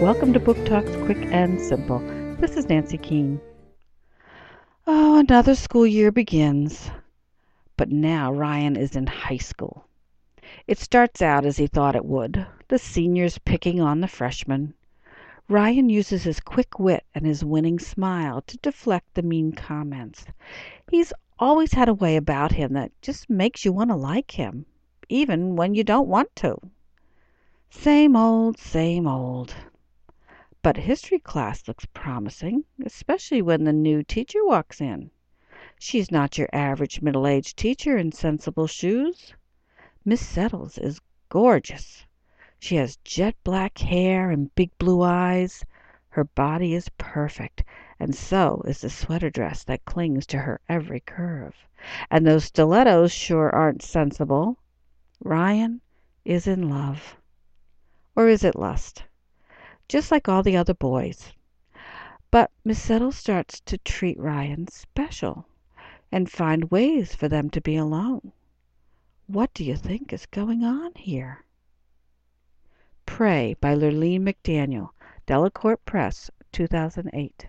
Welcome to Book Talks Quick and Simple. This is Nancy Keane. Oh, another school year begins. But now Ryan is in high school. It starts out as he thought it would the seniors picking on the freshmen. Ryan uses his quick wit and his winning smile to deflect the mean comments. He's always had a way about him that just makes you want to like him, even when you don't want to. Same old, same old. But history class looks promising, especially when the new teacher walks in. She's not your average middle aged teacher in sensible shoes. Miss Settles is gorgeous. She has jet black hair and big blue eyes. Her body is perfect, and so is the sweater dress that clings to her every curve. And those stilettos sure aren't sensible. Ryan is in love. Or is it lust? Just like all the other boys. But Miss Settle starts to treat Ryan special and find ways for them to be alone. What do you think is going on here? Prey by Lurlene McDaniel, Delacorte Press, 2008.